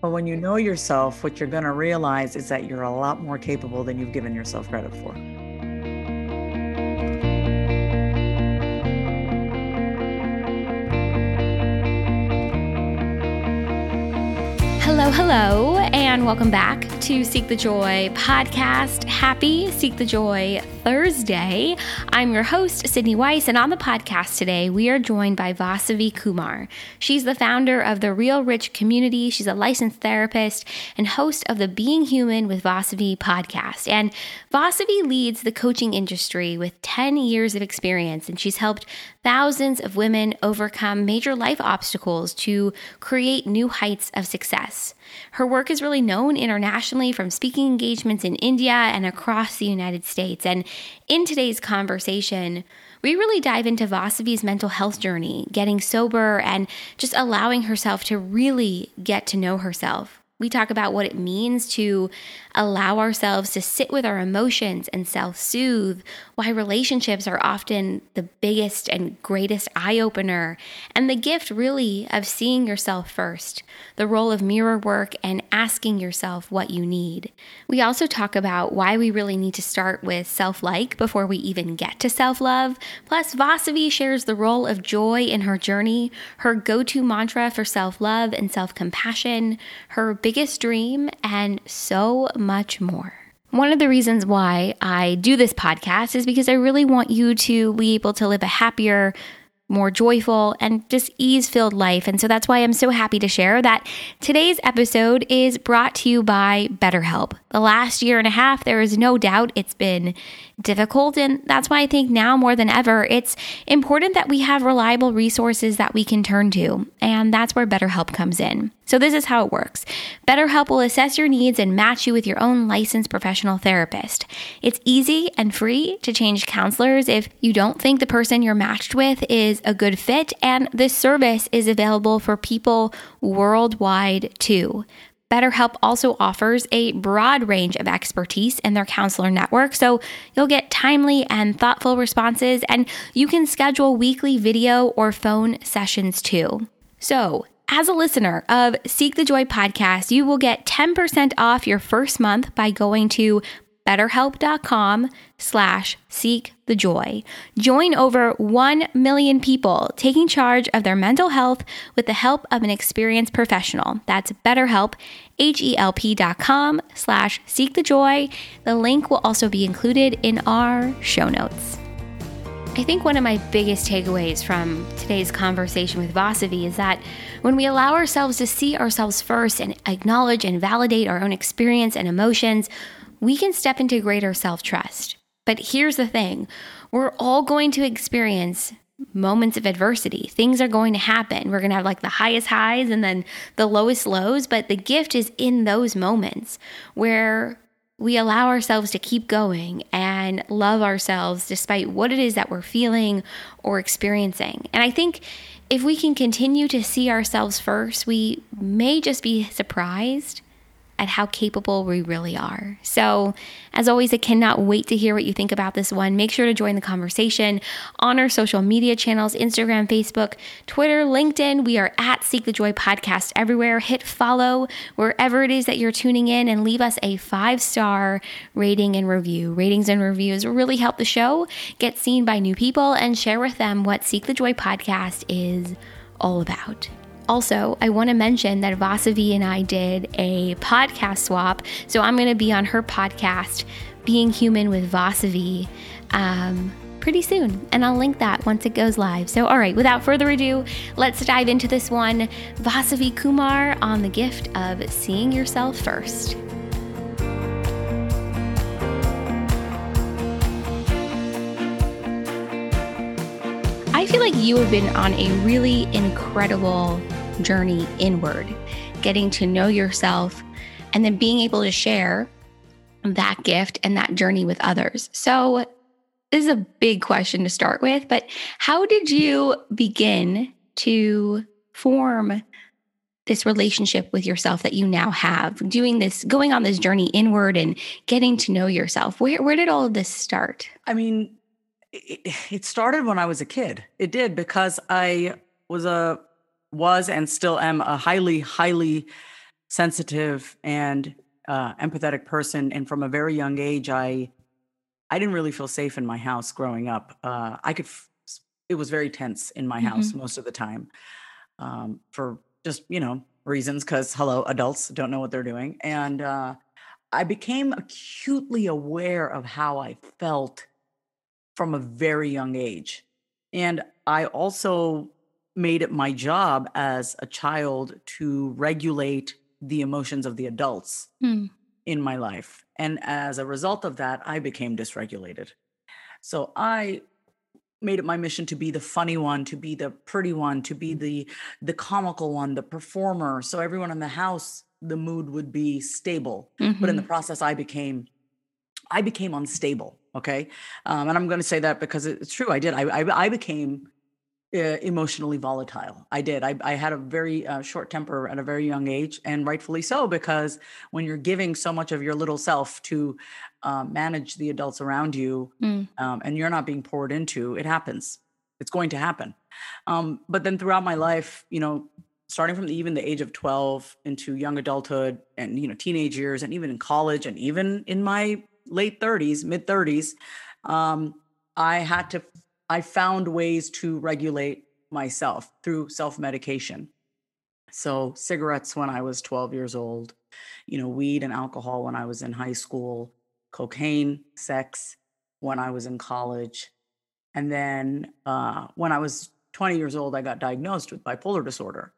But when you know yourself, what you're going to realize is that you're a lot more capable than you've given yourself credit for. Hello, hello, and welcome back to Seek the Joy podcast. Happy Seek the Joy Thursday. I'm your host, Sydney Weiss, and on the podcast today, we are joined by Vasavi Kumar. She's the founder of the Real Rich community. She's a licensed therapist and host of the Being Human with Vasavi podcast. And Vasavi leads the coaching industry with 10 years of experience, and she's helped thousands of women overcome major life obstacles to create new heights of success. Her work is really known internationally from speaking engagements in India and across the United States. And in today's conversation, we really dive into Vasavi's mental health journey, getting sober, and just allowing herself to really get to know herself. We talk about what it means to allow ourselves to sit with our emotions and self soothe, why relationships are often the biggest and greatest eye opener, and the gift really of seeing yourself first, the role of mirror work, and asking yourself what you need. We also talk about why we really need to start with self like before we even get to self love. Plus, Vasavi shares the role of joy in her journey, her go to mantra for self love and self compassion, her biggest dream, and so much more. One of the reasons why I do this podcast is because I really want you to be able to live a happier, more joyful, and just ease filled life. And so that's why I'm so happy to share that today's episode is brought to you by BetterHelp. The last year and a half, there is no doubt it's been difficult. And that's why I think now more than ever, it's important that we have reliable resources that we can turn to. And that's where BetterHelp comes in. So, this is how it works BetterHelp will assess your needs and match you with your own licensed professional therapist. It's easy and free to change counselors if you don't think the person you're matched with is a good fit. And this service is available for people worldwide too. BetterHelp also offers a broad range of expertise in their counselor network, so you'll get timely and thoughtful responses, and you can schedule weekly video or phone sessions too. So, as a listener of Seek the Joy podcast, you will get 10% off your first month by going to betterhelp.com slash seek the joy. Join over 1 million people taking charge of their mental health with the help of an experienced professional. That's betterhelp, H-E-L-P dot com slash seek the joy. The link will also be included in our show notes. I think one of my biggest takeaways from today's conversation with Vasavi is that when we allow ourselves to see ourselves first and acknowledge and validate our own experience and emotions, we can step into greater self trust. But here's the thing we're all going to experience moments of adversity. Things are going to happen. We're going to have like the highest highs and then the lowest lows. But the gift is in those moments where we allow ourselves to keep going and love ourselves despite what it is that we're feeling or experiencing. And I think if we can continue to see ourselves first, we may just be surprised at how capable we really are. So, as always, I cannot wait to hear what you think about this one. Make sure to join the conversation on our social media channels Instagram, Facebook, Twitter, LinkedIn. We are at Seek the Joy Podcast everywhere. Hit follow wherever it is that you're tuning in and leave us a five star rating and review. Ratings and reviews really help the show get seen by new people and share with them what Seek the Joy Podcast is all about. Also, I want to mention that Vasavi and I did a podcast swap. So I'm going to be on her podcast, Being Human with Vasavi, um, pretty soon. And I'll link that once it goes live. So, all right, without further ado, let's dive into this one. Vasavi Kumar on the gift of seeing yourself first. I feel like you have been on a really incredible journey inward, getting to know yourself, and then being able to share that gift and that journey with others. So, this is a big question to start with, but how did you begin to form this relationship with yourself that you now have? Doing this going on this journey inward and getting to know yourself. Where where did all of this start? I mean it, it started when i was a kid. It did because i was a was and still am a highly, highly sensitive and uh, empathetic person, and from a very young age, I I didn't really feel safe in my house growing up. Uh, I could. F- it was very tense in my house hmm most of the time, um, for just you know reasons. Because hello, adults don't know what they're doing, and uh, I became acutely aware of how I felt from a very young age. And I also made it my job as a child to regulate the emotions of the adults Hmm. in my life. And as a result of that, I became dysregulated. So I made it my mission to be the funny one, to be the pretty one, to be the the comical one, the performer. So everyone in the house, the mood would be stable. But in the hmm process, I became I became unstable. Okay. Um, and I'm going to say that because it's true. I did. I, I, I became uh, emotionally volatile. I did. I, I had a very uh, short temper at a very young age, and rightfully so, because when you're giving so much of your little self to um, manage the adults around you Mm. um, and you're not being poured into, it happens. It's going to happen. Um, but then throughout my life, you know, starting from the, even the age of 12 into young adulthood and, you know, teenage years and even in college and even in my late 30s, mid 30s, um, I had to, I found ways to regulate myself through self medication. So, cigarettes when I was 12 years old, you know, weed and alcohol when I was in high school, cocaine, sex when I was in college. And then uh, when I was 20 years old, I got diagnosed with bipolar disorder.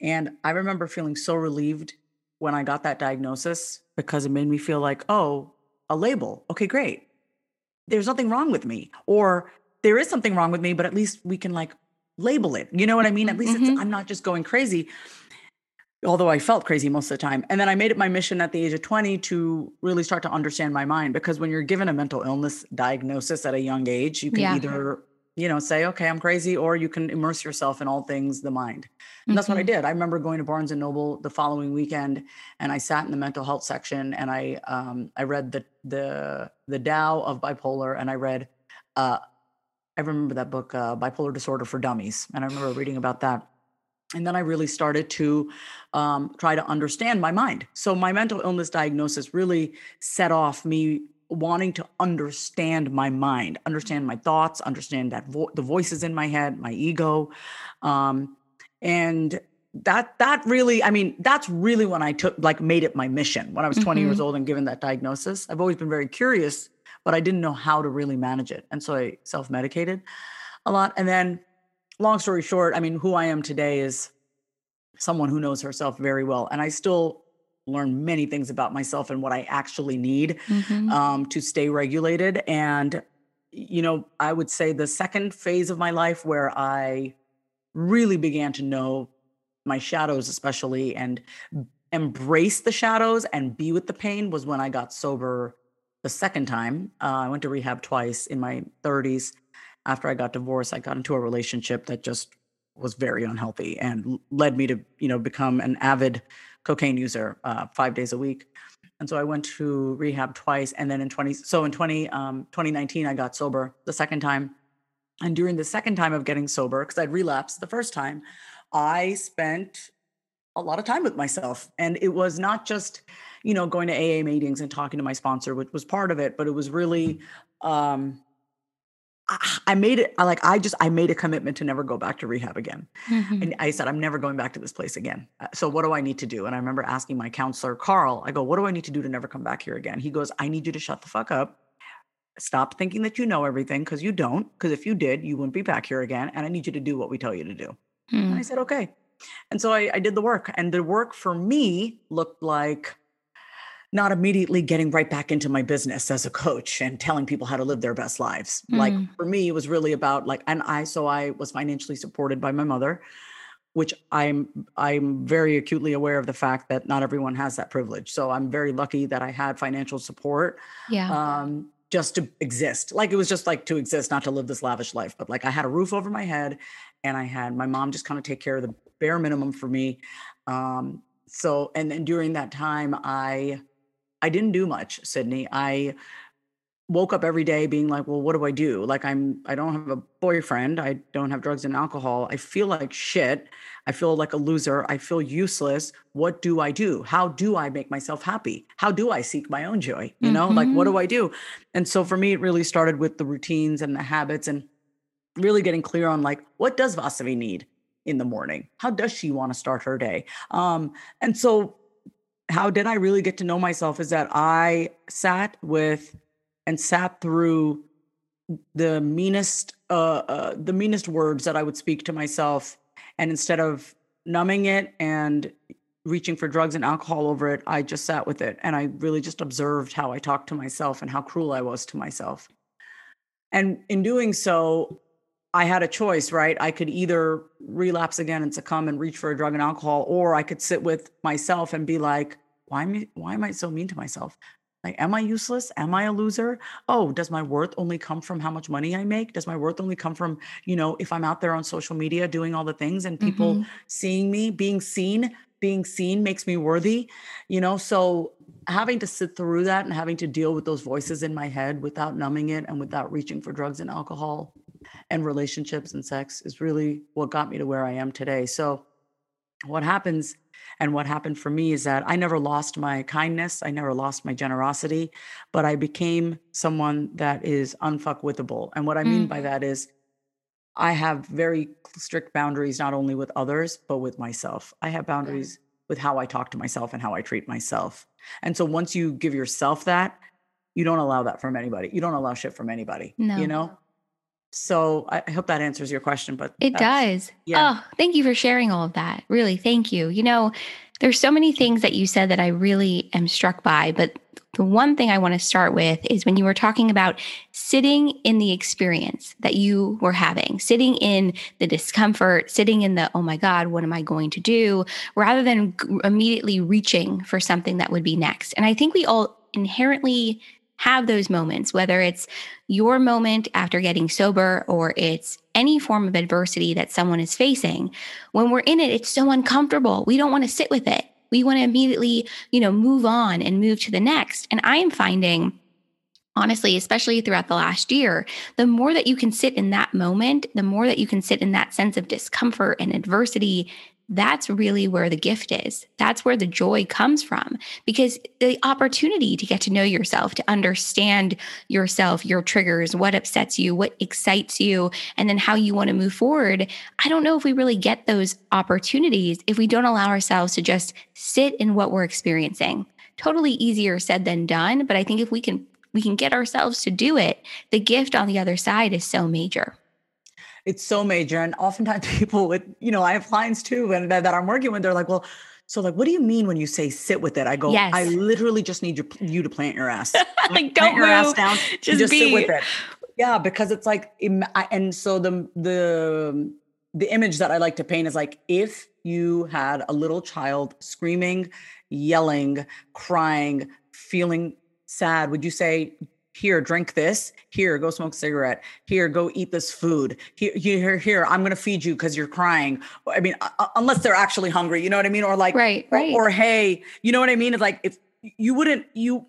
And I remember feeling so relieved when I got that diagnosis because it made me feel like, oh, a label. Okay, great. There's nothing wrong with me. Or there is something wrong with me, but at least we can like label it. You know what I mean? At least it's, hmm I'm not just going crazy, although I felt crazy most of the time. And then I made it my mission at the age of 20 to really start to understand my mind because when you're given a mental illness diagnosis at a young age, you can Yeah. either, you know, say, okay, I'm crazy, or you can immerse yourself in all things the mind. And that's what I hmm did. I remember going to Barnes and Noble the following weekend and I sat in the mental health section and I um I read the the the Tao of bipolar and I read uh remember that book, uh, Bipolar Disorder for Dummies. And I remember reading about that and then I really started to um, try to understand my mind. So my mental illness diagnosis really set off me wanting to understand my mind, understand my thoughts, understand that vo- the voices in my head, my ego, um, and that that really, I mean, that's really when I took like made it my mission when I was 20 years hmm old and given that diagnosis. I've always been very curious, but I didn't know how to really manage it, and so I self medicated a lot, and then long story short, I mean, who I am today is someone who knows herself very well. And I still learn many things about myself and what I actually need hmm um, to stay regulated. And, you know, I would say the second phase of my life where I really began to know my shadows, especially, and embrace the shadows and be with the pain was when I got sober the second time. Uh, I went to rehab twice in my 30s. After I got divorced, I got into a relationship that just was very unhealthy and led me to, you know, become an avid cocaine user uh, five days a week. And so I went to rehab twice. And then in 20, so in 20, um, 2019, I got sober the second time. And during the second time of getting sober, because I'd relapsed the first time, I spent a lot of time with myself. And it was not just, you know, going to AA meetings and talking to my sponsor, which was part of it, but it was really, um, I, I made it I like, I just, I made a commitment to never go back to rehab again. hmm And I said, I'm never going back to this place again. Uh, So what do I need to do? And I remember asking my counselor, Carl, I go, what do I need to do to never come back here again? He goes, I need you to shut the fuck up. Stop thinking that you know everything because you don't. Because if you did, you wouldn't be back here again. And I need you to do what we tell you to do. And I said, okay. And so I, I did the work. And the work for me looked like not immediately getting right back into my business as a coach and telling people how to live their best lives. Like Mm. for me, it was really about like, and I, so I was financially supported by my mother, which I'm, I'm very acutely aware of the fact that not everyone has that privilege. So I'm very lucky that I had financial support Yeah. um, just to exist. Like it was just like to exist, not to live this lavish life, but like I had a roof over my head and I had my mom just kind of take care of the bare minimum for me. Um, so, and then during that time, I, I didn't do much, Sydney. I woke up every day being like, well, what do I do? Like I'm I don't have a boyfriend, I don't have drugs and alcohol. I feel like shit. I feel like a loser. I feel useless. What do I do? How do I make myself happy? How do I seek my own joy? You know, mm-hmm. like what do mm-hmm. I do? And so for me, it really started with the routines and the habits and really getting clear on like what does Vasavi need in the morning? How does she want to start her day? Um, and so how did I really get to know myself is that I sat with and sat through the meanest uh, uh, the meanest words that I would speak to myself. And instead of numbing it and reaching for drugs and alcohol over it I just sat with it. And I really just observed how I talked to myself and how cruel I was to myself. And in doing so I had a choice right? I could either relapse again and succumb and reach for a drug and alcohol or I could sit with myself and be like why am I, why am I so mean to myself? Like, am I useless? Am I a loser? Oh, does my worth only come from how much money I make? Does my worth only come from, you know, if I'm out there on social media doing all the things and people mm-hmm. seeing me, being seen, being seen makes me worthy, you know? So having to sit through that and having to deal with those voices in my head without numbing it and without reaching for drugs and alcohol and relationships and sex is really what got me to where I am today. So what happens and what happened for me is that I never lost my kindness, I never lost my generosity, but I became someone that is unfuckwithable. And what I mean mm. by that is I have very strict boundaries, not only with others, but with myself. I have boundaries with how I talk to myself and how I treat myself. And so once you give yourself that, you don't allow that from anybody. You don't allow shit from anybody. No. You know? So I hope that answers your question, but it does. Yeah. Oh, thank you for sharing all of that. Really, thank you. You know, there's so many things that you said that I really am struck by, but the one thing I want to start with is when you were talking about sitting in the experience that you were having, sitting in the discomfort, sitting in the, oh my God, what am I going to do? Rather than immediately reaching for something that would be next. And I think we all inherently have those moments, whether it's your moment after getting sober or it's any form of adversity that someone is facing. When we're in it, it's so uncomfortable. We don't want to sit with it. We want to immediately, you know, move on and move to the next. And I am finding honestly, especially throughout the last year, the more that you can sit in that moment, the more that you can sit in that sense of discomfort and adversity that's really where the gift is. That's where the joy comes from because the opportunity to get to know yourself, to understand yourself, your triggers, what upsets you, what excites you, and then how you want to move forward. I don't know if we really get those opportunities if we don't allow ourselves to just sit in what we're experiencing. Totally easier said than done, but I think if we can we can get ourselves to do it, the gift on the other side is so major it's so major. And oftentimes people with, you know, I have clients too, and that, that I'm working with, they're like, well, so like, what do you mean when you say sit with it? I go, yes. I literally just need you, you to plant your ass. like, don't your move. ass down. Just, just sit with it. Yeah, because it's like, and so the the the image that I like to paint is like if you had a little child screaming, yelling, crying, feeling sad, would you say, here drink this. Here go smoke a cigarette. Here go eat this food. Here here here i'm going to feed you because you're crying. I mean uh, unless they're actually hungry you know what i mean? Or like right right. or, or hey you know what i mean? It's like if you wouldn't you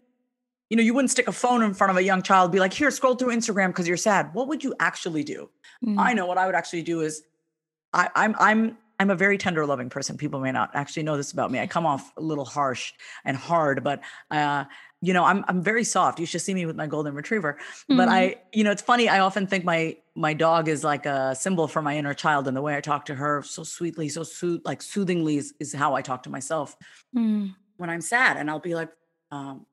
you know you wouldn't stick a phone in front of a young child be like here scroll through instagram because you're sad. What would you actually do? Mm. i know what i would actually do is i i'm i'm I'm a very tender, loving person. People may not actually know this about me. I come off a little harsh and hard, but uh, you know, I'm I'm very soft. You should see me with my golden retriever. Mm-hmm. But I, you know, it's funny. I often think my my dog is like a symbol for my inner child, and the way I talk to her so sweetly, so sooth, like soothingly, is, is how I talk to myself mm. when I'm sad. And I'll be like, um,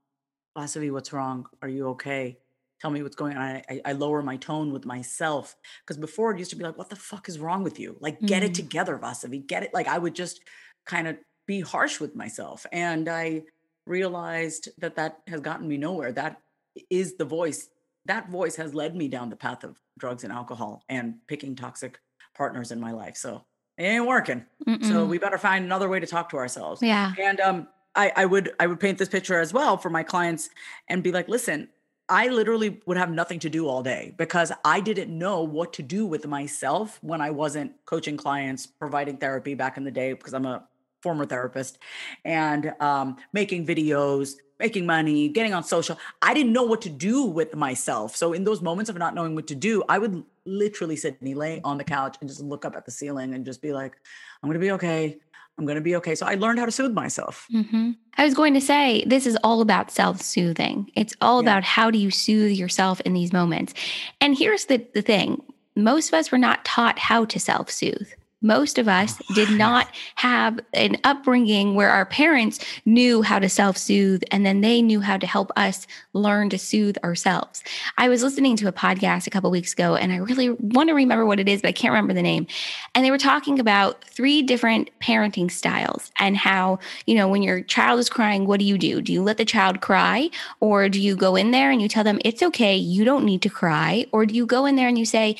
Vasavi, what's wrong? Are you okay? Tell me what's going on. I, I, I lower my tone with myself because before it used to be like, what the fuck is wrong with you? Like, get mm. it together, Vasavi. Get it. Like, I would just kind of be harsh with myself, and I realized that that has gotten me nowhere. That is the voice. That voice has led me down the path of drugs and alcohol and picking toxic partners in my life. So it ain't working. Mm-mm. So we better find another way to talk to ourselves. Yeah. And um, I, I would I would paint this picture as well for my clients and be like, listen, I literally would have nothing to do all day because I didn't know what to do with myself when I wasn't coaching clients, providing therapy back in the day because I'm a former therapist and um, making videos making money getting on social. I didn't know what to do with myself. So in those moments of not knowing what to do i would literally sit and lay on the couch and just look up at the ceiling and just be like i'm going to be okay. I'm going to be okay. So i learned how to soothe myself. Mm-hmm. i was going to say this is all about self-soothing. It's all yeah. about how do you soothe yourself in these moments. And here's the, the thing. Most of us were not taught how to self-soothe most of us oh, did not have an upbringing where our parents knew how to self soothe and then they knew how to help us learn to soothe ourselves. I was listening to a podcast a couple weeks ago and I really want to remember what it is, but I can't remember the name. And they were talking about three different parenting styles and how, you know, when your child is crying, what do you do? Do you let the child cry or do you go in there and you tell them it's okay, you don't need to cry? Or do you go in there and you say,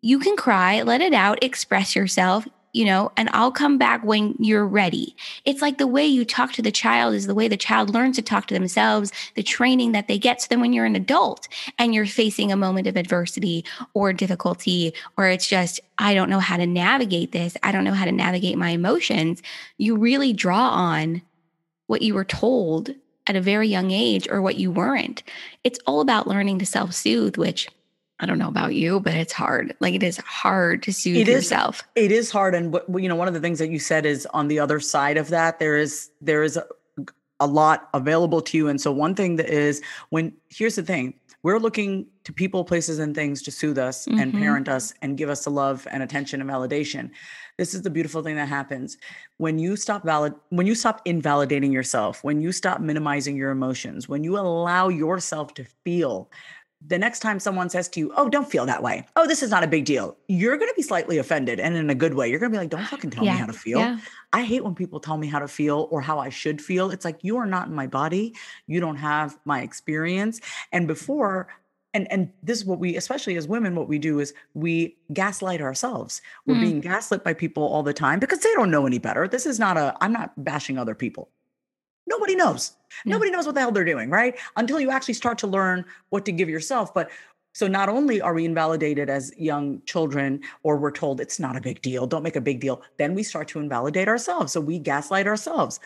you can cry, let it out, express yourself, you know, and I'll come back when you're ready. It's like the way you talk to the child is the way the child learns to talk to themselves, the training that they get. So then when you're an adult and you're facing a moment of adversity or difficulty, or it's just, I don't know how to navigate this, I don't know how to navigate my emotions, you really draw on what you were told at a very young age or what you weren't. It's all about learning to self soothe, which I don't know about you, but it's hard. Like it is hard to soothe it yourself. It is hard, and you know, one of the things that you said is on the other side of that, there is there is a, a lot available to you. And so, one thing that is when here's the thing, we're looking to people, places, and things to soothe us mm-hmm. and parent us and give us the love and attention and validation. This is the beautiful thing that happens when you stop valid when you stop invalidating yourself, when you stop minimizing your emotions, when you allow yourself to feel the next time someone says to you, Oh, don't feel that way. Oh, this is not a big deal. You're going to be slightly offended and in a good way. You're going to be like, Don't fucking tell yeah. me how to feel. Yeah. I hate when people tell me how to feel or how I should feel. It's like, you are not in my body. You don't have my experience. And before, and, and this is what we, especially as women, what we do is we gaslight ourselves. We're mm. being gaslit by people all the time because they don't know any better. This is not a, I'm not bashing other people. Nobody knows. Nobody knows what the hell they're doing, right? Until you actually start to learn what to give yourself. But so not only are we invalidated as young children, or we're told it's not a big deal, don't make a big deal, then we start to invalidate ourselves. So we gaslight ourselves.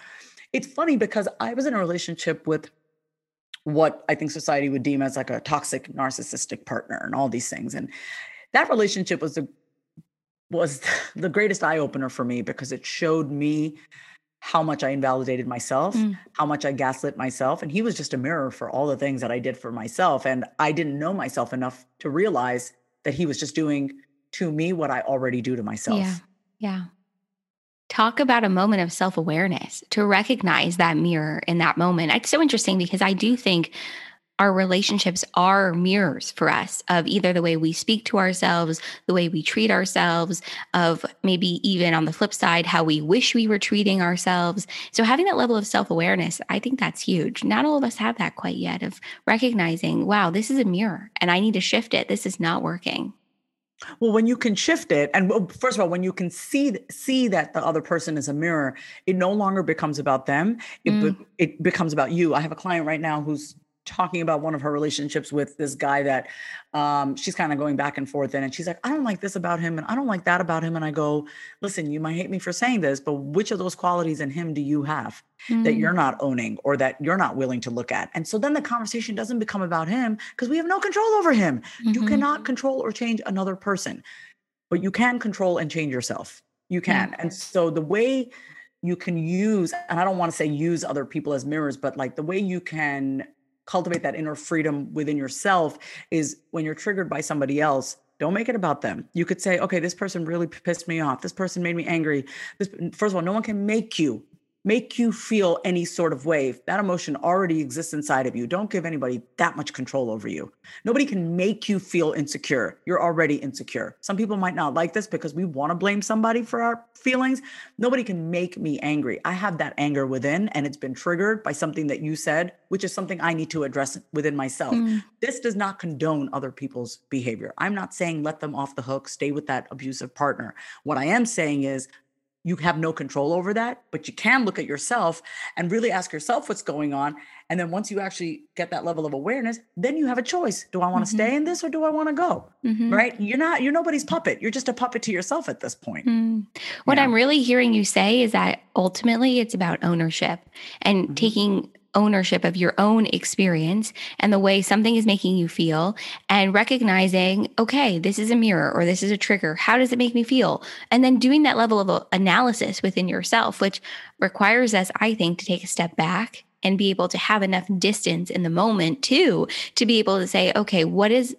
It's funny because I was in a relationship with what I think society would deem as like a toxic narcissistic partner and all these things. And that relationship was the was the greatest eye opener for me because it showed me how much I invalidated myself, mm. how much I gaslit myself. And he was just a mirror for all the things that I did for myself. And I didn't know myself enough to realize that he was just doing to me what I already do to myself. Yeah. Yeah. Talk about a moment of self awareness to recognize that mirror in that moment. It's so interesting because I do think our relationships are mirrors for us of either the way we speak to ourselves, the way we treat ourselves, of maybe even on the flip side, how we wish we were treating ourselves. So, having that level of self awareness, I think that's huge. Not all of us have that quite yet of recognizing, wow, this is a mirror and I need to shift it. This is not working. Well, when you can shift it, and first of all, when you can see see that the other person is a mirror, it no longer becomes about them. It mm. be, it becomes about you. I have a client right now who's talking about one of her relationships with this guy that um, she's kind of going back and forth in. And she's like, I don't like this about him and I don't like that about him. And I go, listen, you might hate me for saying this, but which of those qualities in him do you have mm. that you're not owning or that you're not willing to look at? And so then the conversation doesn't become about him because we have no control over him. Mm-hmm. You cannot control or change another person, but you can control and change yourself. You can. And so the way you can use, and I don't want to say use other people as mirrors, but like the way you can cultivate that inner freedom within yourself is when you're triggered by somebody else don't make it about them. You could say okay this person really pissed me off. This person made me angry. This first of all no one can make you make you feel any sort of way. That emotion already exists inside of you. Don't give anybody that much control over you. Nobody can make you feel insecure. You're already insecure. Some people might not like this because we want to blame somebody for our feelings. Nobody can make me angry. I have that anger within and it's been triggered by something that you said, which is something I need to address within myself. Mm. This does not condone other people's behavior. I'm not saying let them off the hook, stay with that abusive partner. What I am saying is you have no control over that, but you can look at yourself and really ask yourself what's going on. And then once you actually get that level of awareness, then you have a choice. Do I want to mm-hmm. stay in this or do I want to go? Mm-hmm. Right? You're not, you're nobody's puppet. You're just a puppet to yourself at this point. Mm. What. I'm really hearing you say is that ultimately it's about ownership and mm-hmm. taking ownership of your own experience and the way something is making you feel and recognizing, okay, this is a mirror or this is a trigger. How does it make me feel? And then doing that level of analysis within yourself, which requires us, I think, to take a step back and be able to have enough distance in the moment too to be able to say okay what is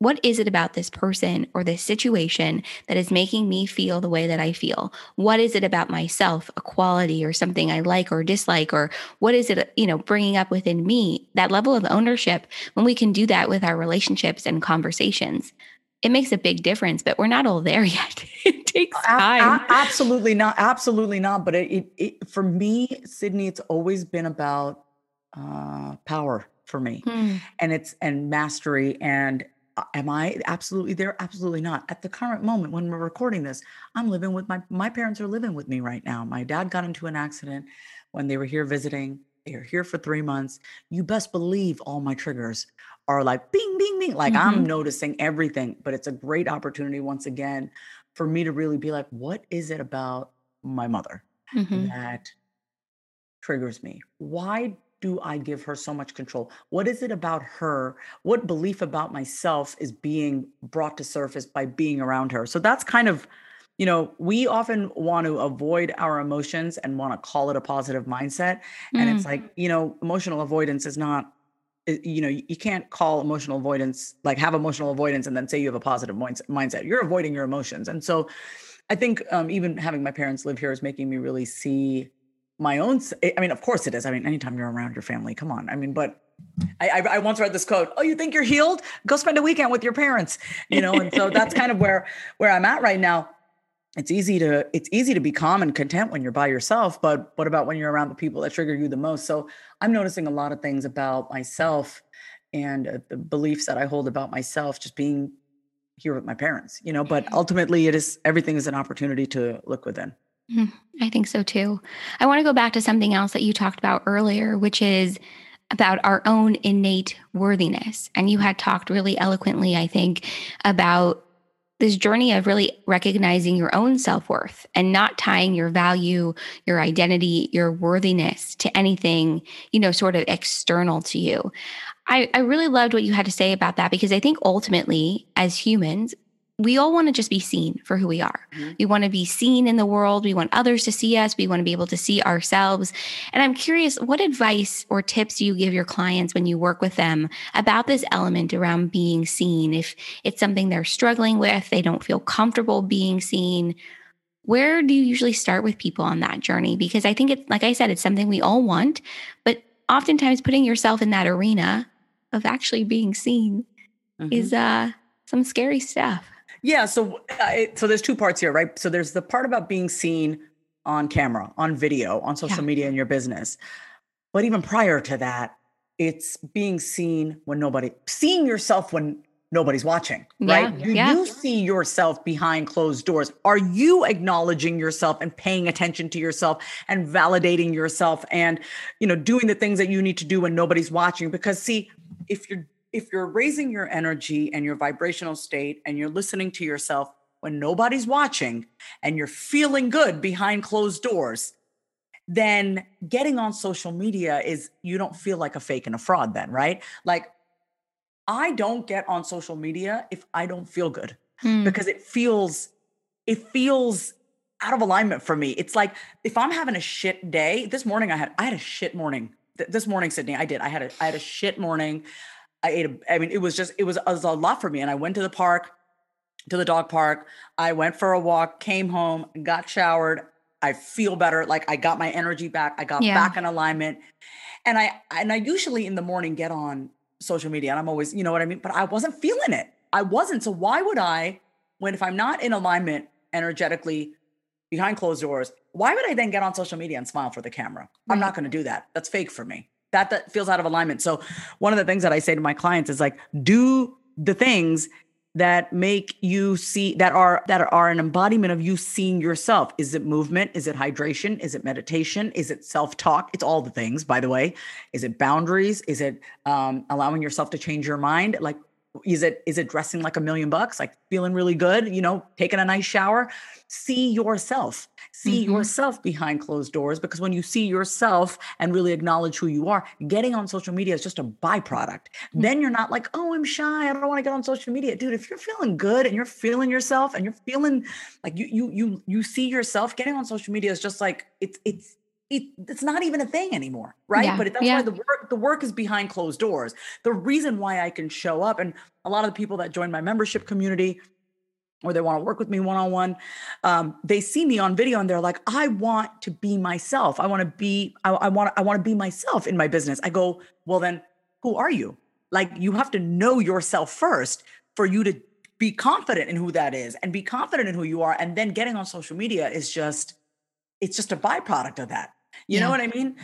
what is it about this person or this situation that is making me feel the way that I feel? What is it about myself, a quality or something I like or dislike? Or what is it, you know, bringing up within me? That level of ownership, when we can do that with our relationships and conversations, it makes a big difference, but we're not all there yet. it takes time. A- a- absolutely not. Absolutely not. But it, it, it, for me, Sydney, it's always been about uh, power for me hmm. and it's and mastery and am I absolutely there? Absolutely not. At the current moment when we're recording this, I'm living with my my parents are living with me right now. My dad got into an accident when they were here visiting. They are here for three months. You best believe all my triggers are like bing, bing, bing. Like mm-hmm. I'm noticing everything. But it's a great opportunity once again for me to really be like, what is it about my mother mm-hmm. that triggers me? Why do I give her so much control? What is it about her? What belief about myself is being brought to surface by being around her? So that's kind of, you know, we often want to avoid our emotions and want to call it a positive mindset. And mm. it's like, you know, emotional avoidance is not you know you can't call emotional avoidance like have emotional avoidance and then say you have a positive mindset you're avoiding your emotions and so i think um, even having my parents live here is making me really see my own i mean of course it is. I mean anytime you're around your family come on. I mean but I, I, I once read this quote oh you think you're healed? Go spend a weekend with your parents you know and so that's kind of where where i'm at right now. It's easy to it's easy to be calm and content when you're by yourself but what about when you're around the people that trigger you the most? So i'm noticing a lot of things about myself and uh, the beliefs that i hold about myself just being here with my parents you know but ultimately it is everything is an opportunity to look within Hmm, I think so too. I want to go back to something else that you talked about earlier, which is about our own innate worthiness. And you had talked really eloquently, I think, about this journey of really recognizing your own self worth and not tying your value, your identity, your worthiness to anything, you know, sort of external to you. I, I really loved what you had to say about that because I think ultimately, as humans, we all want to just be seen for who we are. Mm-hmm. We want to be seen in the world. We want others to see us. We want to be able to see ourselves. And I'm curious, what advice or tips do you give your clients when you work with them about this element around being seen? If it's something they're struggling with, they don't feel comfortable being seen, where do you usually start with people on that journey? Because I think it's, like I said, it's something we all want, but oftentimes putting yourself in that arena of actually being seen mm-hmm. is uh, some scary stuff. Yeah. So, uh, so there's two parts here, right? So there's the part about being seen on camera, on video, on social yeah. media in your business. But even prior to that, it's being seen when nobody, seeing yourself when nobody's watching, right? Yeah, Do yeah. you see yourself behind closed doors? Are you acknowledging yourself and paying attention to yourself and validating yourself and, you know, doing the things that you need to do when nobody's watching? Because see, if you're if you're raising your energy and your vibrational state and you're listening to yourself when nobody's watching and you're feeling good behind closed doors, then getting on social media is you don't feel like a fake and a fraud, then, right? Like, I don't get on social media if I don't feel good hmm. because it feels, it feels out of alignment for me. It's like if I'm having a shit day, this morning I had, I had a shit morning. This morning, Sydney, I did. I had a, I had a shit morning. I ate a, I mean, it was just, it was, it was a lot for me. And I went to the park, to the dog park. I went for a walk, came home, got showered. I feel better. Like I got my energy back. I got yeah. back in alignment. And I, and I usually in the morning get on social media and I'm always, you know what I mean? But I wasn't feeling it. I wasn't. So why would I, when if I'm not in alignment energetically behind closed doors, why would I then get on social media and smile for the camera? Right. I'm not going to do that. That's fake for me that that feels out of alignment. So one of the things that I say to my clients is like, do the things that make you see that are that are an embodiment of you seeing yourself. Is it movement? Is it hydration? Is it meditation? Is it self-talk? It's all the things by the way. Is it boundaries? Is it um, allowing yourself to change your mind? Like is it is it dressing like a million bucks? Like feeling really good you know taking a nice shower? See yourself. See mm-hmm. yourself behind closed doors because when you see yourself and really acknowledge who you are getting on social media is just a byproduct. Mm-hmm. then you're not like oh i'm shy. I don't want to get on social media. Dude if you're feeling good and you're feeling yourself and you're feeling like you you you you see yourself getting on social media is just like it's it's it, it's not even a thing anymore, right? Yeah, but that's yeah. why the work the work is behind closed doors. The reason why I can show up, and a lot of the people that join my membership community, or they want to work with me one on one, they see me on video and they're like, "I want to be myself. I want to be. I, I want. I want to be myself in my business." I go, "Well, then, who are you? Like, you have to know yourself first for you to be confident in who that is, and be confident in who you are, and then getting on social media is just." It's just a byproduct of that you yeah. know what I mean?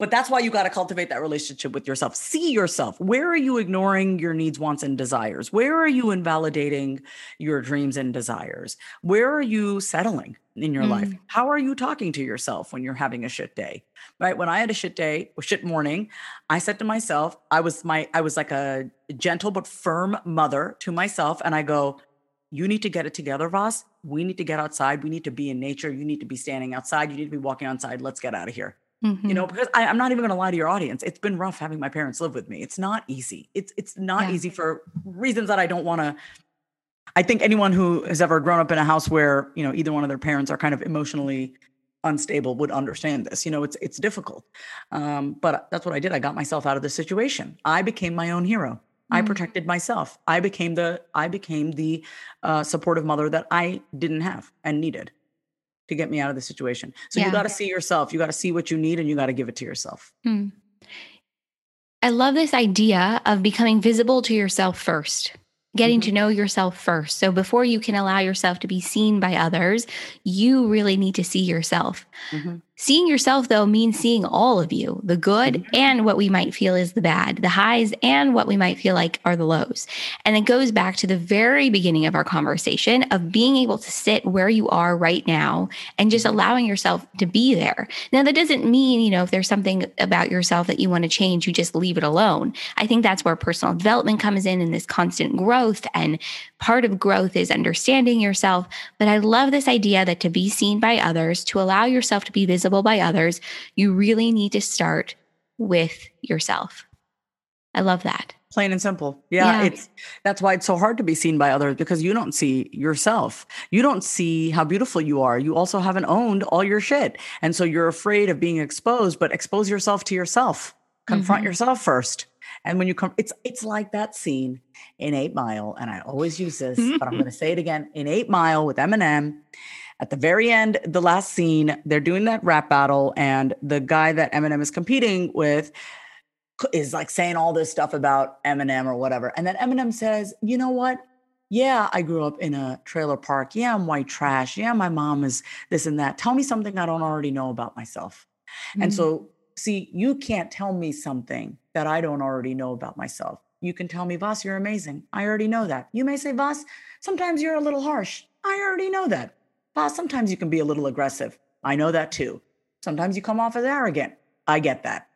But that's why you got to cultivate that relationship with yourself. See yourself. Where are you ignoring your needs, wants, and desires? Where are you invalidating your dreams and desires? Where are you settling in your mm. life? How are you talking to yourself when you're having a shit day? Right? When I had a shit day, a shit morning, I said to myself, I was my I was like a gentle but firm mother to myself and I go, you need to get it together, Voss. We need to get outside. We need to be in nature. You need to be standing outside. You need to be walking outside. Let's get out of here. Mm-hmm. You know, mm-hmm. because I, am not even going to lie to your audience. It's been rough having my parents live with me. It's not easy. It's it's not yeah. easy for reasons that I don't want to. I think anyone who has ever grown up in a house where you know either one of their parents are kind of emotionally unstable would understand this. You know, it's it's difficult. Um, but that's what I did. I got myself out of the situation. I became my own hero. I mm-hmm. protected myself. I became the I became the uh, supportive mother that I didn't have and needed to get me out of the situation. So yeah. you got to see yourself. You got to see what you need, and you got to give it to yourself. Mm. I love this idea of becoming visible to yourself first getting mm-hmm. to know yourself first. So before you can allow yourself to be seen by others, you really need to see yourself. Mm-hmm. Seeing yourself, though, means seeing all of you the good mm-hmm. and what we might feel is the bad, the highs and what we might feel like are the lows. And it goes back to the very beginning of our conversation of being able to sit where you are right now and just mm-hmm. allowing yourself to be there. Now, that doesn't mean, you know, if there's something about yourself that you want to change, you just leave it alone. I think that's where personal development comes in and this constant growth. And part of growth is understanding yourself. But I love this idea that to be seen by others, to allow yourself to be visible visible by others, you really need to start with yourself. I love that. Plain and simple. Yeah, yeah, it's that's why it's so hard to be seen by others because you don't see yourself. You don't see how beautiful you are. You also haven't owned all your shit. And so you're afraid of being exposed, but expose yourself to yourself. Confront mm-hmm. yourself first. And when you come, it's it's like that scene in Eight Mile, and I always use this, but I'm going to say it again. In Eight Mile with Eminem, at the very end, the last scene, they're doing that rap battle, and the guy that Eminem is competing with is like saying all this stuff about Eminem or whatever. And then Eminem says, You know what? Yeah, I grew up in a trailer park. Yeah, I'm white trash. Yeah, my mom is this and that. Tell me something I don't already know about myself. Mm-hmm. And so, see, you can't tell me something that I don't already know about myself. You can tell me, Voss, you're amazing. I already know that. You may say, Voss, sometimes you're a little harsh. I already know that. Uh, sometimes you can be a little aggressive. I know that too. Sometimes you come off as arrogant. I get that.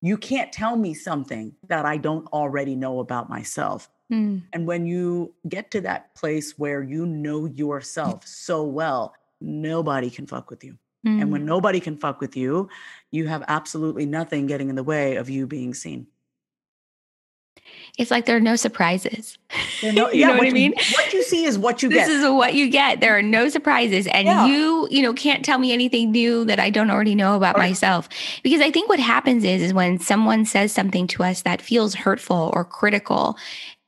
You can't tell me something that I don't already know about myself. Mm. And when you get to that place where you know yourself so well, nobody can fuck with you. Mm. And when hmm. nobody can fuck with you, you have absolutely nothing getting in the way of you being seen it's like there are no surprises. No, you yeah, know what, what I mean? what you see is what you this get. This is what you get. There are no surprises. And yeah. you, you know, can't tell me anything new that I don't already know about right. myself. Because I think what happens is, is when someone says something to us that feels hurtful or critical,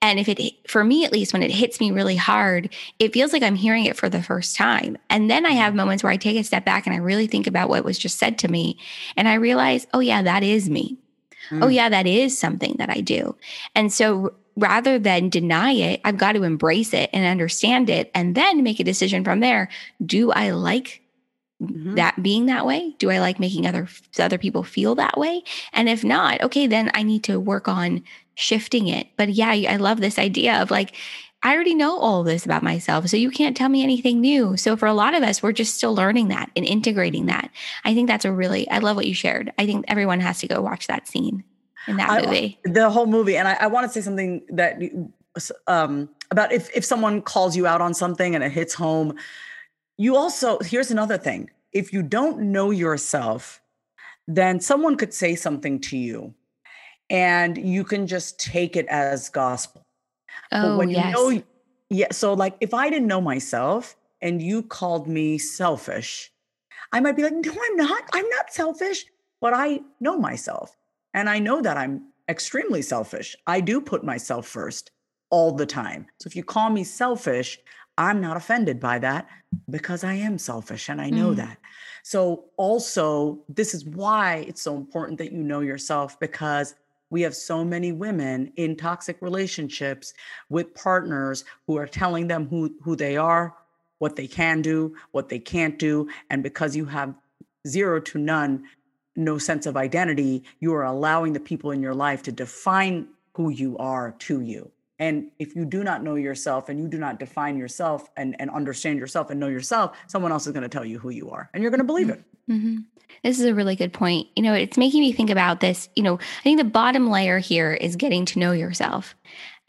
and if it, for me at least, when it hits me really hard, it feels like I'm hearing it for the first time. And then I have mm-hmm. moments where I take a step back and I really think about what was just said to me. And I realize, oh, yeah, that is me. Oh, mm. Oh, yeah, that is something that I do. And so rather than deny it, I've got to embrace it and understand it and then make a decision from there. Do I like Mm-hmm. that being that way do i like making other other people feel that way and if not okay then i need to work on shifting it but yeah i love this idea of like I already know all this about myself. So you can't tell me anything new. So for a lot of us, we're just still learning that and integrating that. I think that's a really, I love what you shared. I think everyone has to go watch that scene in that I, movie. the whole movie. And I, I want to say something that um, about if, if someone calls you out on something and it hits home, you also, here's another thing. If you don't know yourself, then someone could say something to you and you can just take it as gospel. Oh, but when yes. you know, yeah. So, like, if I didn't know myself and you called me selfish, I might be like, no, I'm not. I'm not selfish, but I know myself. And I know that I'm extremely selfish. I do put myself first all the time. So if you call me selfish, I'm not offended by that because I am selfish and I know mm. that. So, also, this is why it's so important that you know yourself because we have so many women in toxic relationships with partners who are telling them who, who they are, what they can do, what they can't do. And because you have zero to none, no sense of identity, you are allowing the people in your life to define who you are to you. And if you do not know yourself and you do not define yourself and, and understand yourself and know yourself, someone else is going to tell you who you are and you're going to believe it. Mm-hmm. This is a really good point. You know, it's making me think about this. You know, I think the bottom layer here is getting to know yourself.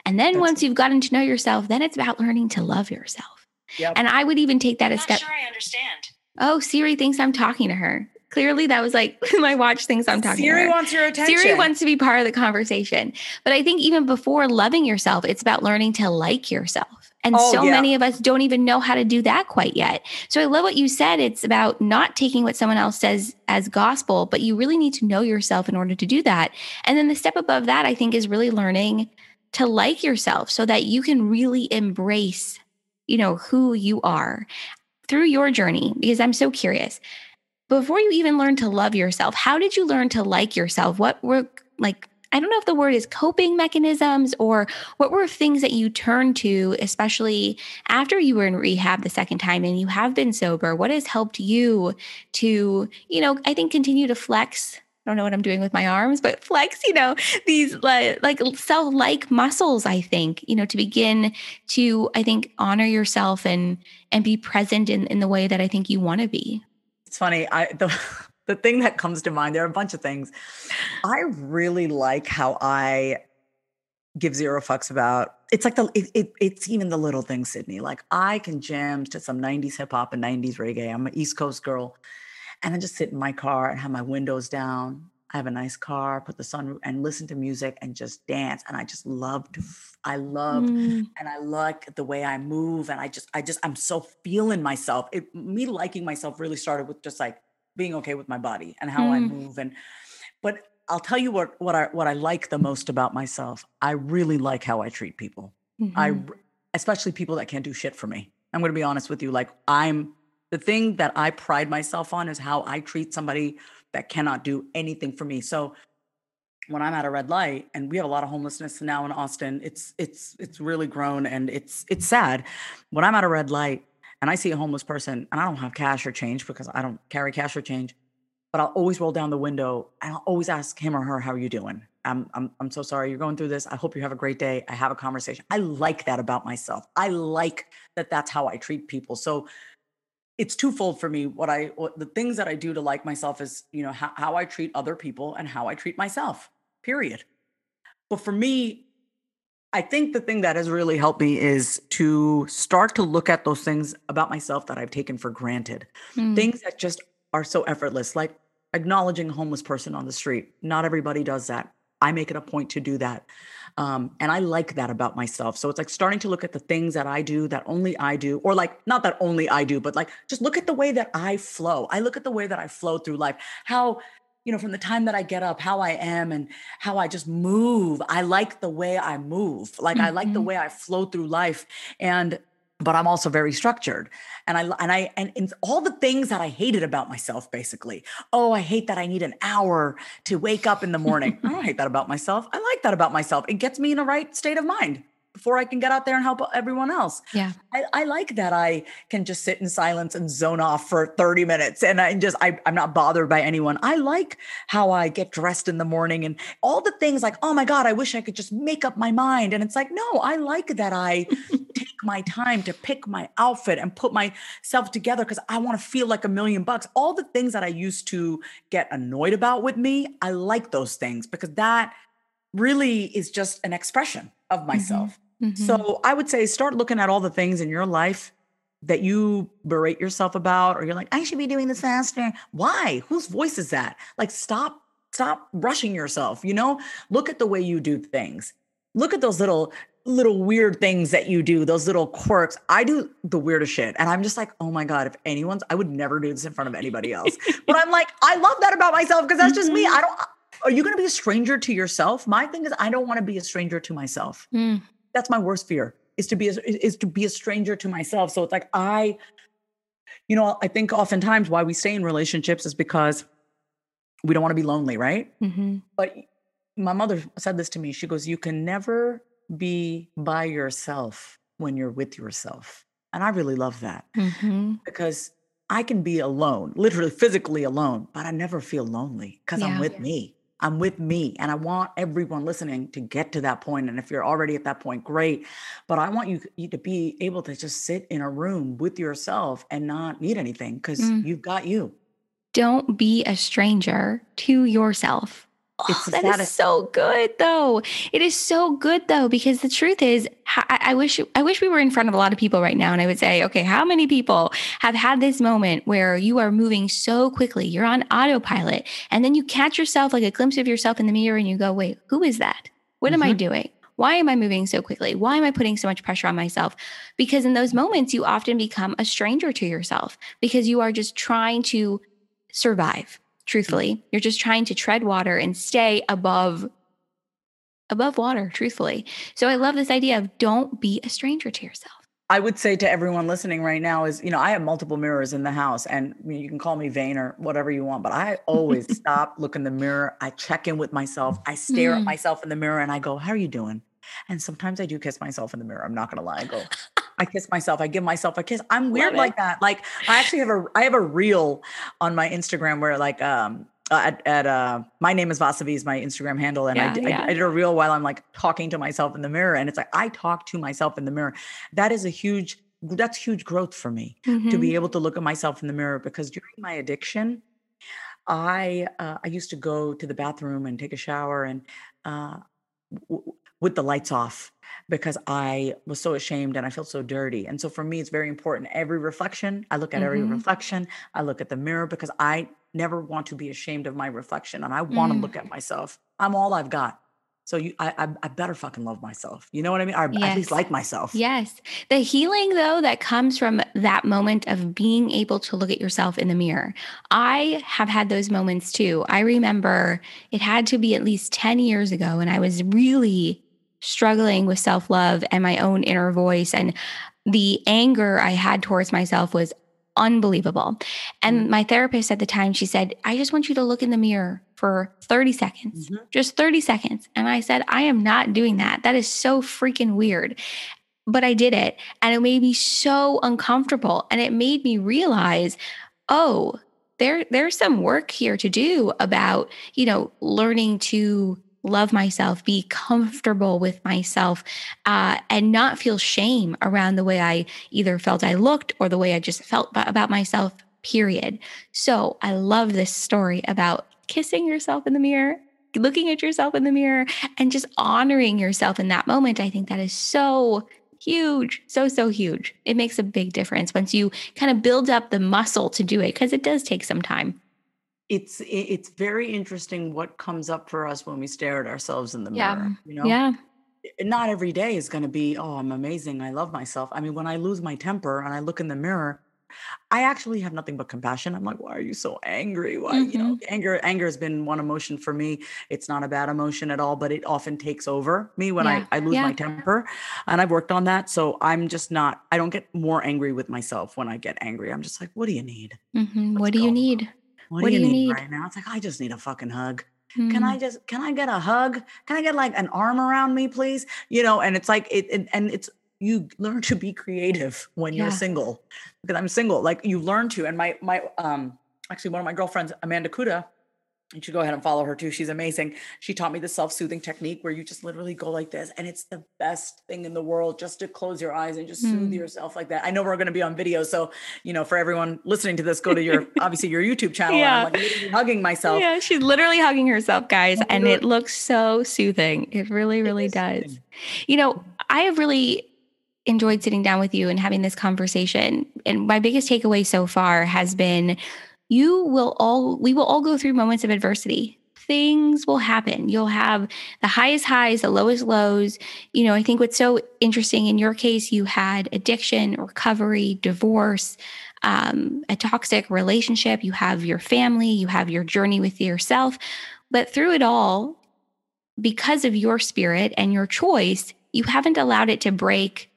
And then That's once you've gotten to know yourself, then it's about learning to love yourself. Yep. And I would even take that I'm a step. Sure, I understand. Oh, Siri thinks I'm talking to her. Clearly, that was like my watch thinks I'm talking. Siri wants your attention. Siri wants to be part of the conversation. But I think even before loving yourself, it's about learning to like yourself. And oh, so yeah. many of us don't even know how to do that quite yet. So I love what you said. It's about not taking what someone else says as gospel, but you really need to know yourself in order to do that. And then the step above that, I think, is really learning to like yourself so that you can really embrace, you know, who you are through your journey. Because I'm so curious. Before you even learn to love yourself, how did you learn to like yourself? What were like I don't know if the word is coping mechanisms or what were things that you turned to, especially after you were in rehab the second time and you have been sober? What has helped you to, you know, I think continue to flex I don't know what I'm doing with my arms, but flex, you know, these like, like self like muscles, I think, you know, to begin to, I think, honor yourself and and be present in, in the way that I think you want to be. It's funny. I the the thing that comes to mind, there are a bunch of things. I really like how I give zero fucks about it's like the it, it, it's even the little things sydney like i can jam to some 90s hip-hop and 90s reggae i'm an east coast girl and i just sit in my car and have my windows down i have a nice car put the sun and listen to music and just dance and i just love to i love mm. and i like the way i move and i just i just i'm so feeling myself it, me liking myself really started with just like being okay with my body and how mm. I move and but I'll tell you what what I what I like the most about myself. I really like how I treat people. Mm-hmm. I especially people that can't do shit for me. I'm going to be honest with you like I'm the thing that I pride myself on is how I treat somebody that cannot do anything for me. So when I'm at a red light and we have a lot of homelessness now in Austin, it's it's it's really grown and it's it's sad. When I'm at a red light and I see a homeless person and I don't have cash or change because I don't carry cash or change, but I'll always roll down the window and I'll always ask him or her, How are you doing? I'm, I'm, I'm so sorry you're going through this. I hope you have a great day. I have a conversation. I like that about myself. I like that that's how I treat people. So it's twofold for me. What I, what, the things that I do to like myself is, you know, how, how I treat other people and how I treat myself, period. But for me, I think the thing that has really helped me is to start to look at those things about myself that I've taken for granted. Mm. Things that just are so effortless, like acknowledging a homeless person on the street. Not everybody does that. I make it a point to do that. Um, and I like that about myself. So it's like starting to look at the things that I do that only I do, or like not that only I do, but like just look at the way that I flow. I look at the way that I flow through life, how you know, from the time that I get up, how I am and how I just move. I like the way I move. Like mm-hmm. I like the mm-hmm. way I flow through life. And but I'm also very structured. And I and I and, and all the things that I hated about myself, basically. Oh, I hate that I need an hour to wake up in the morning. I don't hate that about myself. I like that about myself. It gets me in a right state of mind. Before I can get out there and help everyone else. Yeah. I, I like that I can just sit in silence and zone off for 30 minutes and I just, I, I'm not bothered by anyone. I like how I get dressed in the morning and all the things like, oh my God, I wish I could just make up my mind. And it's like, no, I like that I take my time to pick my outfit and put myself together because I want to feel like a million bucks. All the things that I used to get annoyed about with me, I like those things because that really is just an expression of Mm-hmm. So mm-hmm. I would say start looking at all the things in your life that you berate yourself about, or you're like, I should be doing this faster. Why? Whose voice is that? Like, stop, stop rushing yourself. You know, look at the way you do things. Look at those little, little weird things that you do, those little quirks. I do the weirdest shit. And I'm just like, oh my God, if anyone's, I would never do this in front of anybody else. but I'm like, I love that about myself because that's just me. Mm-hmm. I don't, uh, are you going to be a stranger to yourself? My thing is, I don't want to be a stranger to myself Mm. That's my worst fear is to be a, is to be a stranger to myself so it's like i you know i think oftentimes why we stay in relationships is because we don't want to be lonely right Mhm. but my mother said this to me she goes you can never be by yourself when you're with yourself and i really love that Mhm. because i can be alone literally physically alone but i never feel lonely because i'm Yeah. with me i'm with me and i want everyone listening to get to that point. and if you're already at that point great but i want you, you to be able to just sit in a room with yourself and not need anything because Mm. you've got you Don't be a stranger to yourself. Oh, that is so good though. It is so good though because the truth is, I, I wish I wish we were in front of a lot of people right now, and I would say, okay, how many people have had this moment where you are moving so quickly, you're on autopilot, and then you catch yourself like a glimpse of yourself in the mirror, and you go, wait, who is that? What am I mm-hmm. doing? Why am I moving so quickly? Why am I putting so much pressure on myself? Because in those moments, you often become a stranger to yourself because you are just trying to survive truthfully you're just trying to tread water and stay above above water truthfully so i love this idea of don't be a stranger to yourself I would say to everyone listening right now is, you know, I have multiple mirrors in the house and you can call me vain or whatever you want, but I always stop, look in the mirror. I check in with myself. I stare at Mm. myself in the mirror and I go, how are you doing? And sometimes I do kiss myself in the mirror. I'm not going to lie. I go, I kiss myself. I give myself a kiss. I'm weird like that. Like I actually have a, I have a reel on my Instagram where like, um, uh, at, at uh my name is Vasavi is my Instagram handle and I, d- I d- yeah. I did a reel while I'm like talking to myself in the mirror and it's like I talk to myself in the mirror that is a huge that's huge growth for me to Mhm. be able to look at myself in the mirror because during my addiction i uh, i used to go to the bathroom and take a shower and uh w- with the lights off because i was so ashamed and i felt so dirty and so for me it's very important every reflection i look at every Mhm. reflection i look at the mirror because i never want to be ashamed of my reflection and i want to Mm. look at myself i'm all i've got so you I, I i better fucking love myself you know what i mean or at least like myself Yes. The healing, though, that comes from that moment of being able to look at yourself in the mirror. I have had those moments too. I remember it had to be at least 10 years ago, and I was really struggling with self love and my own inner voice. And the anger I had towards myself was unbelievable. And my therapist at the time, she said, I just want you to look in the mirror for 30 seconds, Mhm. just 30 seconds. And I said, I am not doing that. That is so freaking weird. But I did it and it made me so uncomfortable. And it made me realize, oh, there, there's some work here to do about, you know, learning to love myself, be comfortable with myself, uh, and not feel shame around the way I either felt I looked or the way I just felt ab- about myself, period. So I love this story about kissing yourself in the mirror, looking at yourself in the mirror, and just honoring yourself in that moment. I think that is so huge, so, so huge. It makes a big difference once you kind of build up the muscle to do it because it does take some time. It's it's very interesting what comes up for us when we stare at ourselves in the Yeah. mirror you know? Yeah. not every day is going to be oh i'm amazing. I love myself. I mean when i lose my temper and i look in the mirror i actually have nothing but compassion. I'm like why are you so angry? Why you know anger anger has been one emotion for me. It's not a bad emotion at all but it often takes over me when Yeah, i i lose yeah. my temper and i've worked on that so i'm just not i don't get more angry with myself when i get angry. I'm just like what do you need? Mm-hmm. What do you need? What, What do you do you need, need? right now? It's like I just need a fucking hug. Can Mm. I just can I get a hug? Can I get like an arm around me, please? You know, and it's like it and, and it's you learn to be creative when Yeah. you're single. Because I'm single. Like you learn to. And my my um actually one of my girlfriends, Amanda Kuda, you should go ahead and follow her too. She's amazing. She taught me the self-soothing technique where you just literally go like this. And it's the best thing in the world just to close your eyes and just soothe Mm. yourself like that. I know we're going to be on video. So, you know, for everyone listening to this, go to your obviously your YouTube channel. Yeah. And I'm like hugging myself. Yeah, she's literally hugging herself, guys, and it looks so soothing. It really, really is does. soothing. You know, I have really enjoyed sitting down with you and having this conversation. And my biggest takeaway so far has been you will all, we will all go through moments of adversity. Things will happen. You'll have the highest highs, the lowest lows. You know, I think what's so interesting in your case, you had addiction, recovery, divorce, um, a toxic relationship, you have your family, you have your journey with yourself. But through it all, because of your spirit and your choice, you haven't allowed it to break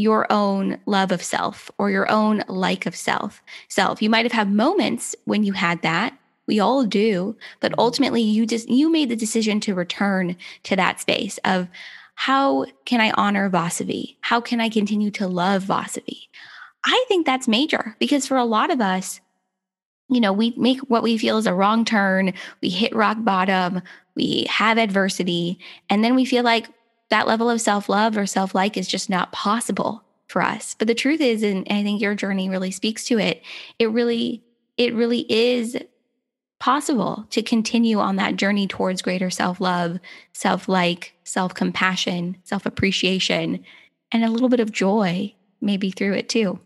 your own love of self or your own like of self. Self. You might have had moments when you had that. We all do, but Mhm. ultimately you just you made the decision to return to that space of how can I honor Vasavi? How can I continue to love Vasavi? I think that's major because for a lot of us, you know, we make what we feel is a wrong turn, we hit rock bottom, we have adversity, and then we feel like that level of self love or self like is just not possible for us. But the truth is, and I think your journey really speaks to it, it really, it really is possible to continue on that journey towards greater self love, self like, self compassion, self appreciation, and a little bit of joy maybe through it too.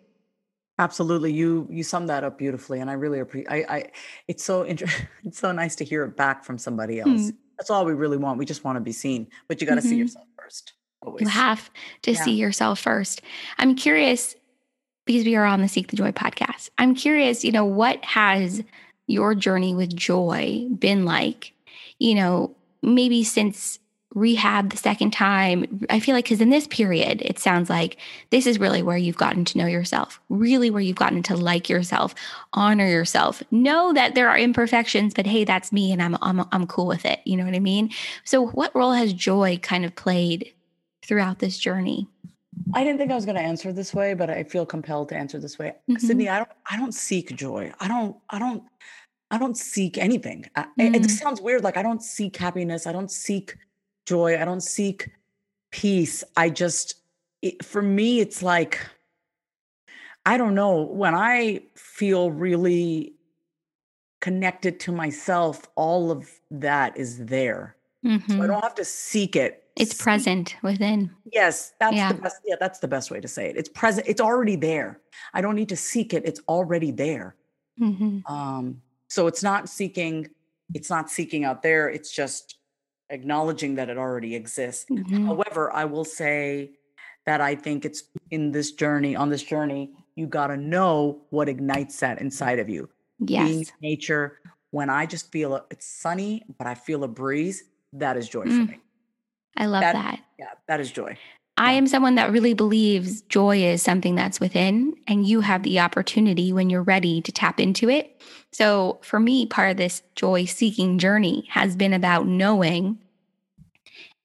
Absolutely. You you summed that up beautifully. And I really appreciate I I it's so inter- it's so nice to hear it back from somebody else. Hmm. That's all we really want. We just want to be seen. But you got to see Mhm. yourself first. Always. You have to Yeah. see yourself first. I'm curious because we are on the Seek the Joy podcast. I'm curious, you know, what has your journey with joy been like? You know, maybe since rehab the second time. I feel like because in this period, it sounds like this is really where you've gotten to know yourself, really where you've gotten to like yourself, honor yourself, know that there are imperfections, but hey, that's me and I'm I'm I'm cool with it. You know what I mean? So what role has joy kind of played throughout this journey? I didn't think I was going to answer this way, but I feel compelled to answer this way. Mhm. Sydney, I don't I don't seek joy. I don't I don't I don't seek anything. I, it- It Mm. sounds weird like I don't seek happiness. I don't seek joy. I don't seek peace. I just it, for me it's like I don't know, when I feel really connected to myself, all of that is there. So I Mhm. don't have to seek it. It's Seek- present within. Yes, that's Yeah. the best. Yeah, that's the best way to say it. It's present. It's already there. I don't need to seek it. It's already there. Mhm. Um, so it's not seeking. It's not seeking out there. It's just acknowledging that it already exists. Mhm. However, I will say that I think it's in this journey. On this journey, you got to know what ignites that inside of you. Being Yes. in nature. When I just feel a, it's sunny, but I feel a breeze. That is joy Mm. for me. I love that- that. Yeah, that is joy. I am someone that really believes joy is something that's within, and you have the opportunity when you're ready to tap into it. So, for me, part of this joy seeking journey has been about knowing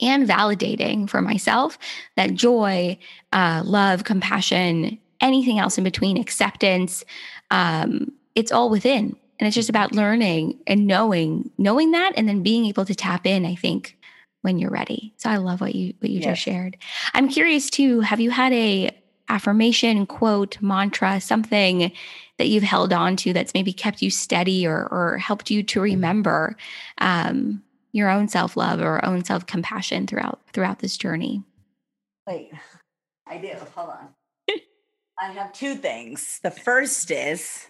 and validating for myself that joy, uh, love, compassion, anything else in between, acceptance, um, it's all within. And it's just about learning and knowing, knowing that, and then being able to tap in, I think, when you're ready. So I love what you what you Yes. just shared. I'm curious too, have you had a affirmation, quote, mantra, something that you've held on to that's maybe kept you steady or or helped you to remember um, your own self-love or own self-compassion throughout throughout this journey? Wait, I do. Hold on. I have two things. The first is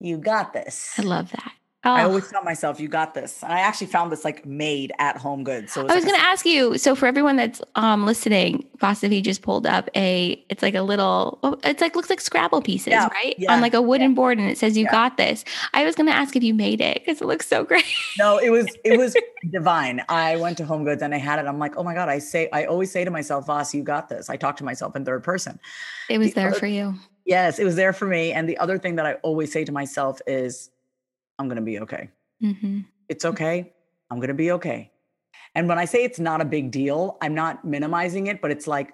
you got this. I love that. I Oh. always tell myself you got this. And I actually found this like made at home goods. So it I was like going to ask you. So for everyone that's um, listening, Vasavi just pulled up a. It's like a little. oh, It's like looks like Scrabble pieces, Yeah, right? yeah, On like a wooden board, and it says "You yeah. got this." I was going to ask if you made it because it looks so great. No, it was it was divine. I went to Home Goods and I had it. I'm like, oh my god! I say I always say to myself, Voss, you got this. I talk to myself in third person. It was The there other- for you. Yes, it was there for me. And the other thing that I always say to myself is, I'm gonna be okay. hmm It's okay. I'm going to be okay. And when I say it's not a big deal, I'm not minimizing it, but it's like,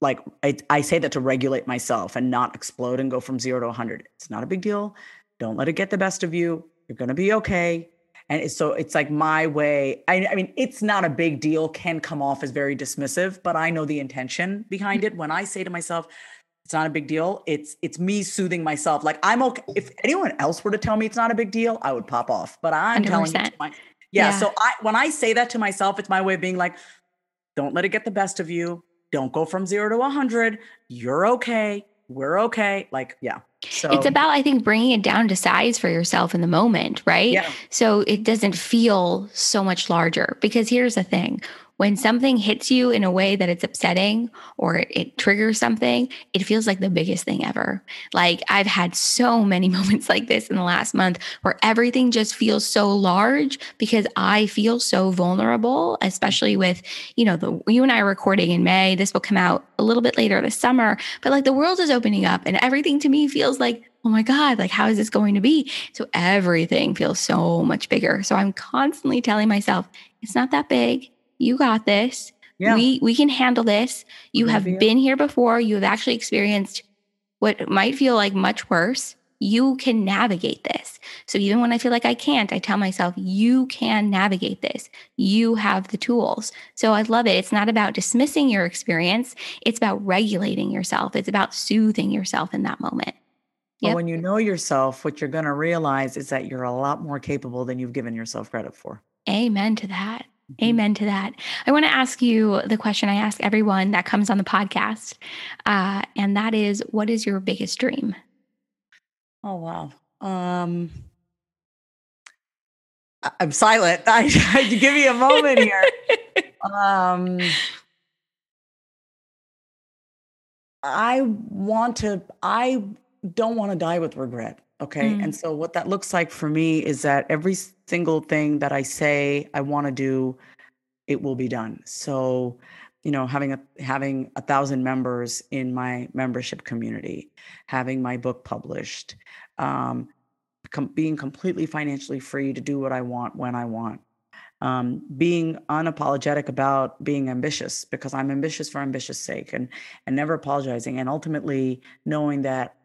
like I, I say that to regulate myself and not explode and go from zero to 100. It's not a big deal. Don't let it get the best of you. You're going to be okay. And so it's like my way. I, I mean, it's not a big deal, can come off as very dismissive, but I know the intention behind it. When I say to myself, it's not a big deal. It's it's me soothing myself. Like I'm okay. If anyone else were to tell me it's not a big deal, I would pop off. But I'm 100%. telling you, my, yeah, yeah. So I when I say that to myself, it's my way of being like, don't let it get the best of you. Don't go from zero to a hundred. You're okay. We're okay. Like, yeah. So it's about, I think, bringing it down to size for yourself in the moment, right? Yeah. So it doesn't feel so much larger. Because here's the thing when something hits you in a way that it's upsetting or it, triggers something, it feels like the biggest thing ever. Like I've had so many moments like this in the last month where everything just feels so large because I feel so vulnerable, especially with, you know, the you and I recording in May. This will come out a little bit later this summer, but like the world is opening up and everything to me feels like oh my God, like, how is this going to be? So everything feels so much bigger. So I'm constantly telling myself, it's not that big. You got this. Yeah. We we can handle this. You have been here before. You have actually experienced what might feel like much worse. You can navigate this. So even when I feel like I can't, I tell myself, you can navigate this. You have the tools. So I love it. It's not about dismissing your experience, it's about regulating yourself, it's about soothing yourself in that moment. Yep. But when you know yourself, what you're going to realize is that you're a lot more capable than you've given yourself credit for. Amen to that. Mm-hmm. Amen to that. I want to ask you the question I ask everyone that comes on the podcast, uh, and that is, what is your biggest dream? Oh wow. Um, I'm silent. I, I give you a moment here. um, I want to. I don't want to die with regret. Okay. Mm. And so what that looks like for me is that every single thing that I say I want to do, it will be done. So, you know, having a having a thousand members in my membership community, having my book published, um, com- being completely financially free to do what I want when I want, um, being unapologetic about being ambitious because I'm ambitious for ambitious sake and and never apologizing and ultimately knowing that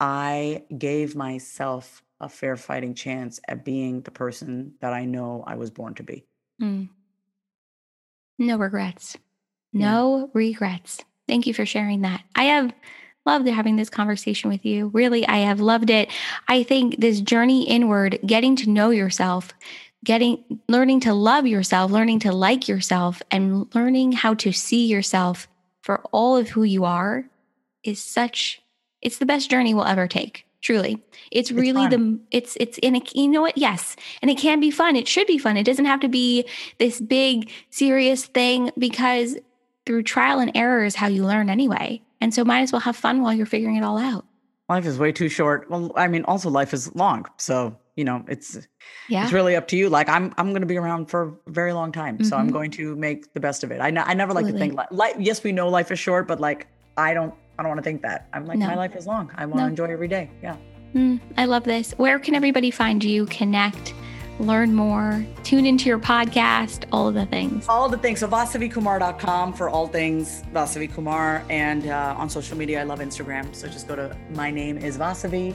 I gave myself a fair fighting chance at being the person that I know I was born to be. Mm. No regrets. No yeah. regrets. Thank you for sharing that. I have loved having this conversation with you. Really, I have loved it. I think this journey inward, getting to know yourself, getting learning to love yourself, learning to like yourself and learning how to see yourself for all of who you are is such it's the best journey we'll ever take. Truly. It's, it's really fun. the it's it's in a you know what? Yes. And it can be fun. It should be fun. It doesn't have to be this big serious thing because through trial and error is how you learn anyway. And so might as well have fun while you're figuring it all out. Life is way too short. Well, I mean, also life is long. So, you know, it's yeah. it's really up to you. Like I'm I'm going to be around for a very long time. Mm-hmm. So I'm mm-hmm. going to make the best of it. I, I never like Absolutely. to think like, like yes, we know life is short, but like I don't I don't want to think that. I'm like, no. my life is long. I want no. to enjoy every day. Yeah. Mm, I love this. Where can everybody find you, connect, learn more, tune into your podcast, all of the things? All the things. So vasavikumar.com for all things Vasavi Kumar. And uh, on social media, I love Instagram. So just go to my name is Vasavi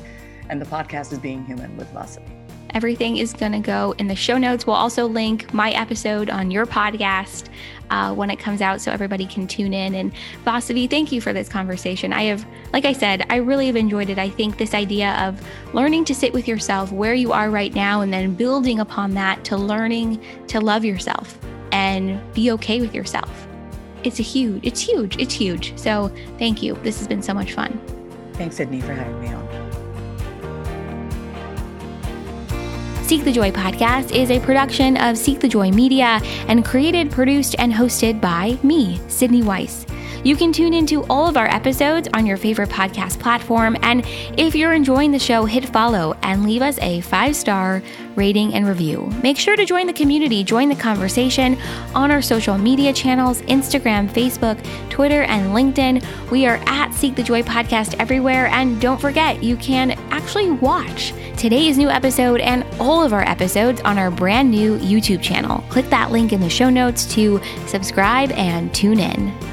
and the podcast is Being Human with Vasavi. Everything is going to go in the show notes. We'll also link my episode on your podcast uh, when it comes out so everybody can tune in. And Vasavi, thank you for this conversation. I have, like I said, I really have enjoyed it. I think this idea of learning to sit with yourself where you are right now and then building upon that to learning to love yourself and be okay with yourself. It's a huge, it's huge, it's huge. So thank you. This has been so much fun. Thanks, Sydney, for having me on. Seek the Joy podcast is a production of Seek the Joy Media and created, produced, and hosted by me, Sydney Weiss. You can tune into all of our episodes on your favorite podcast platform. And if you're enjoying the show, hit follow and leave us a five star rating, and review. Make sure to join the community, join the conversation on our social media channels Instagram, Facebook, Twitter, and LinkedIn. We are at Seek the Joy Podcast everywhere. And don't forget, you can actually watch today's new episode and all of our episodes on our brand new YouTube channel. Click that link in the show notes to subscribe and tune in.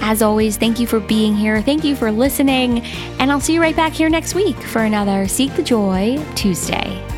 As always, thank you for being here. Thank you for listening. And I'll see you right back here next week for another Seek the Joy Tuesday.